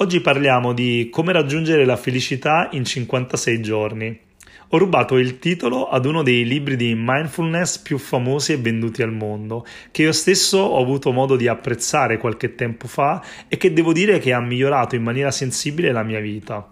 Oggi parliamo di come raggiungere la felicità in 56 giorni. Ho rubato il titolo ad uno dei libri di mindfulness più famosi e venduti al mondo, che io stesso ho avuto modo di apprezzare qualche tempo fa e che devo dire che ha migliorato in maniera sensibile la mia vita.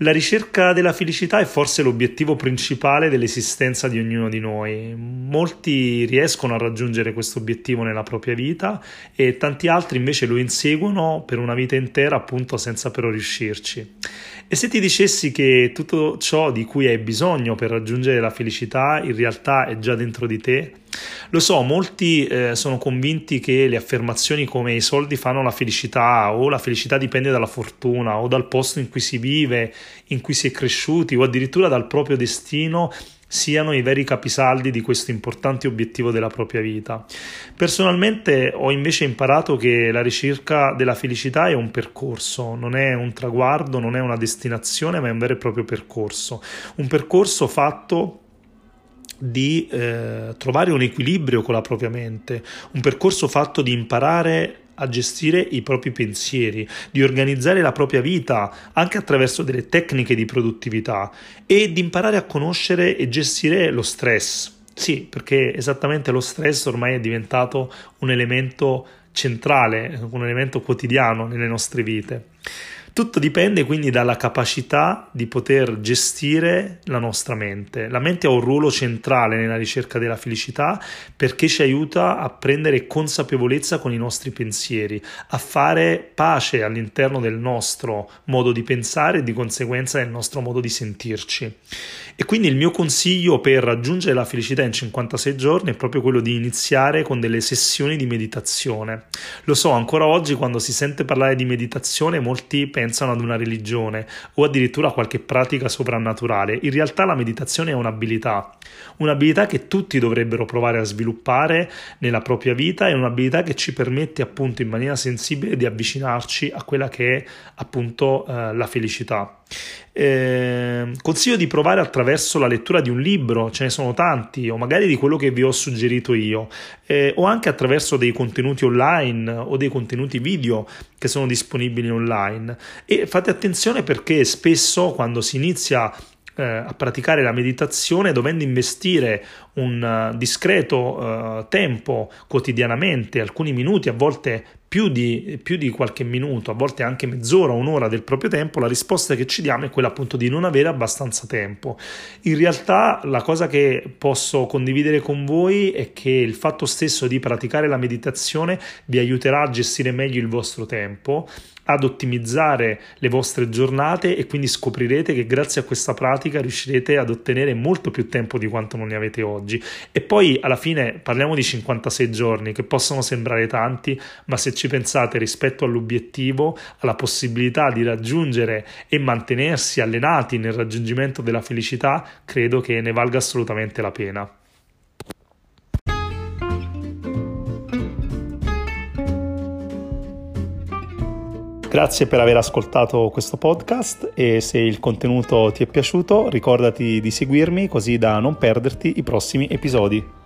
La ricerca della felicità è forse l'obiettivo principale dell'esistenza di ognuno di noi. Molti riescono a raggiungere questo obiettivo nella propria vita e tanti altri invece lo inseguono per una vita intera appunto senza però riuscirci. E se ti dicessi che tutto ciò di cui hai bisogno per raggiungere la felicità in realtà è già dentro di te? Lo so, molti eh, sono convinti che le affermazioni come i soldi fanno la felicità o la felicità dipende dalla fortuna o dal posto in cui si vive, in cui si è cresciuti o addirittura dal proprio destino siano i veri capisaldi di questo importante obiettivo della propria vita. Personalmente ho invece imparato che la ricerca della felicità è un percorso, non è un traguardo, non è una destinazione, ma è un vero e proprio percorso. Un percorso fatto di eh, trovare un equilibrio con la propria mente, un percorso fatto di imparare a gestire i propri pensieri, di organizzare la propria vita anche attraverso delle tecniche di produttività e di imparare a conoscere e gestire lo stress. Sì, perché esattamente lo stress ormai è diventato un elemento centrale, un elemento quotidiano nelle nostre vite. Tutto dipende quindi dalla capacità di poter gestire la nostra mente. La mente ha un ruolo centrale nella ricerca della felicità perché ci aiuta a prendere consapevolezza con i nostri pensieri, a fare pace all'interno del nostro modo di pensare e di conseguenza del nostro modo di sentirci. E quindi il mio consiglio per raggiungere la felicità in 56 giorni è proprio quello di iniziare con delle sessioni di meditazione. Lo so, ancora oggi quando si sente parlare di meditazione molti pensano ad una religione o addirittura a qualche pratica sovrannaturale. In realtà la meditazione è un'abilità, un'abilità che tutti dovrebbero provare a sviluppare nella propria vita e un'abilità che ci permette appunto in maniera sensibile di avvicinarci a quella che è appunto eh, la felicità. Eh, consiglio di provare attraverso la lettura di un libro, ce ne sono tanti, o magari di quello che vi ho suggerito io, eh, o anche attraverso dei contenuti online o dei contenuti video che sono disponibili online. E fate attenzione perché spesso quando si inizia eh, a praticare la meditazione dovendo investire un uh, discreto uh, tempo quotidianamente, alcuni minuti, a volte più di, più di, qualche minuto, a volte anche mezz'ora, un'ora del proprio tempo, la risposta che ci diamo è quella appunto di non avere abbastanza tempo. In realtà la cosa che posso condividere con voi è che il fatto stesso di praticare la meditazione vi aiuterà a gestire meglio il vostro tempo ad ottimizzare le vostre giornate e quindi scoprirete che grazie a questa pratica riuscirete ad ottenere molto più tempo di quanto non ne avete oggi. E poi alla fine parliamo di 56 giorni che possono sembrare tanti, ma se ci pensate rispetto all'obiettivo, alla possibilità di raggiungere e mantenersi allenati nel raggiungimento della felicità, credo che ne valga assolutamente la pena. Grazie per aver ascoltato questo podcast e se il contenuto ti è piaciuto ricordati di seguirmi così da non perderti i prossimi episodi.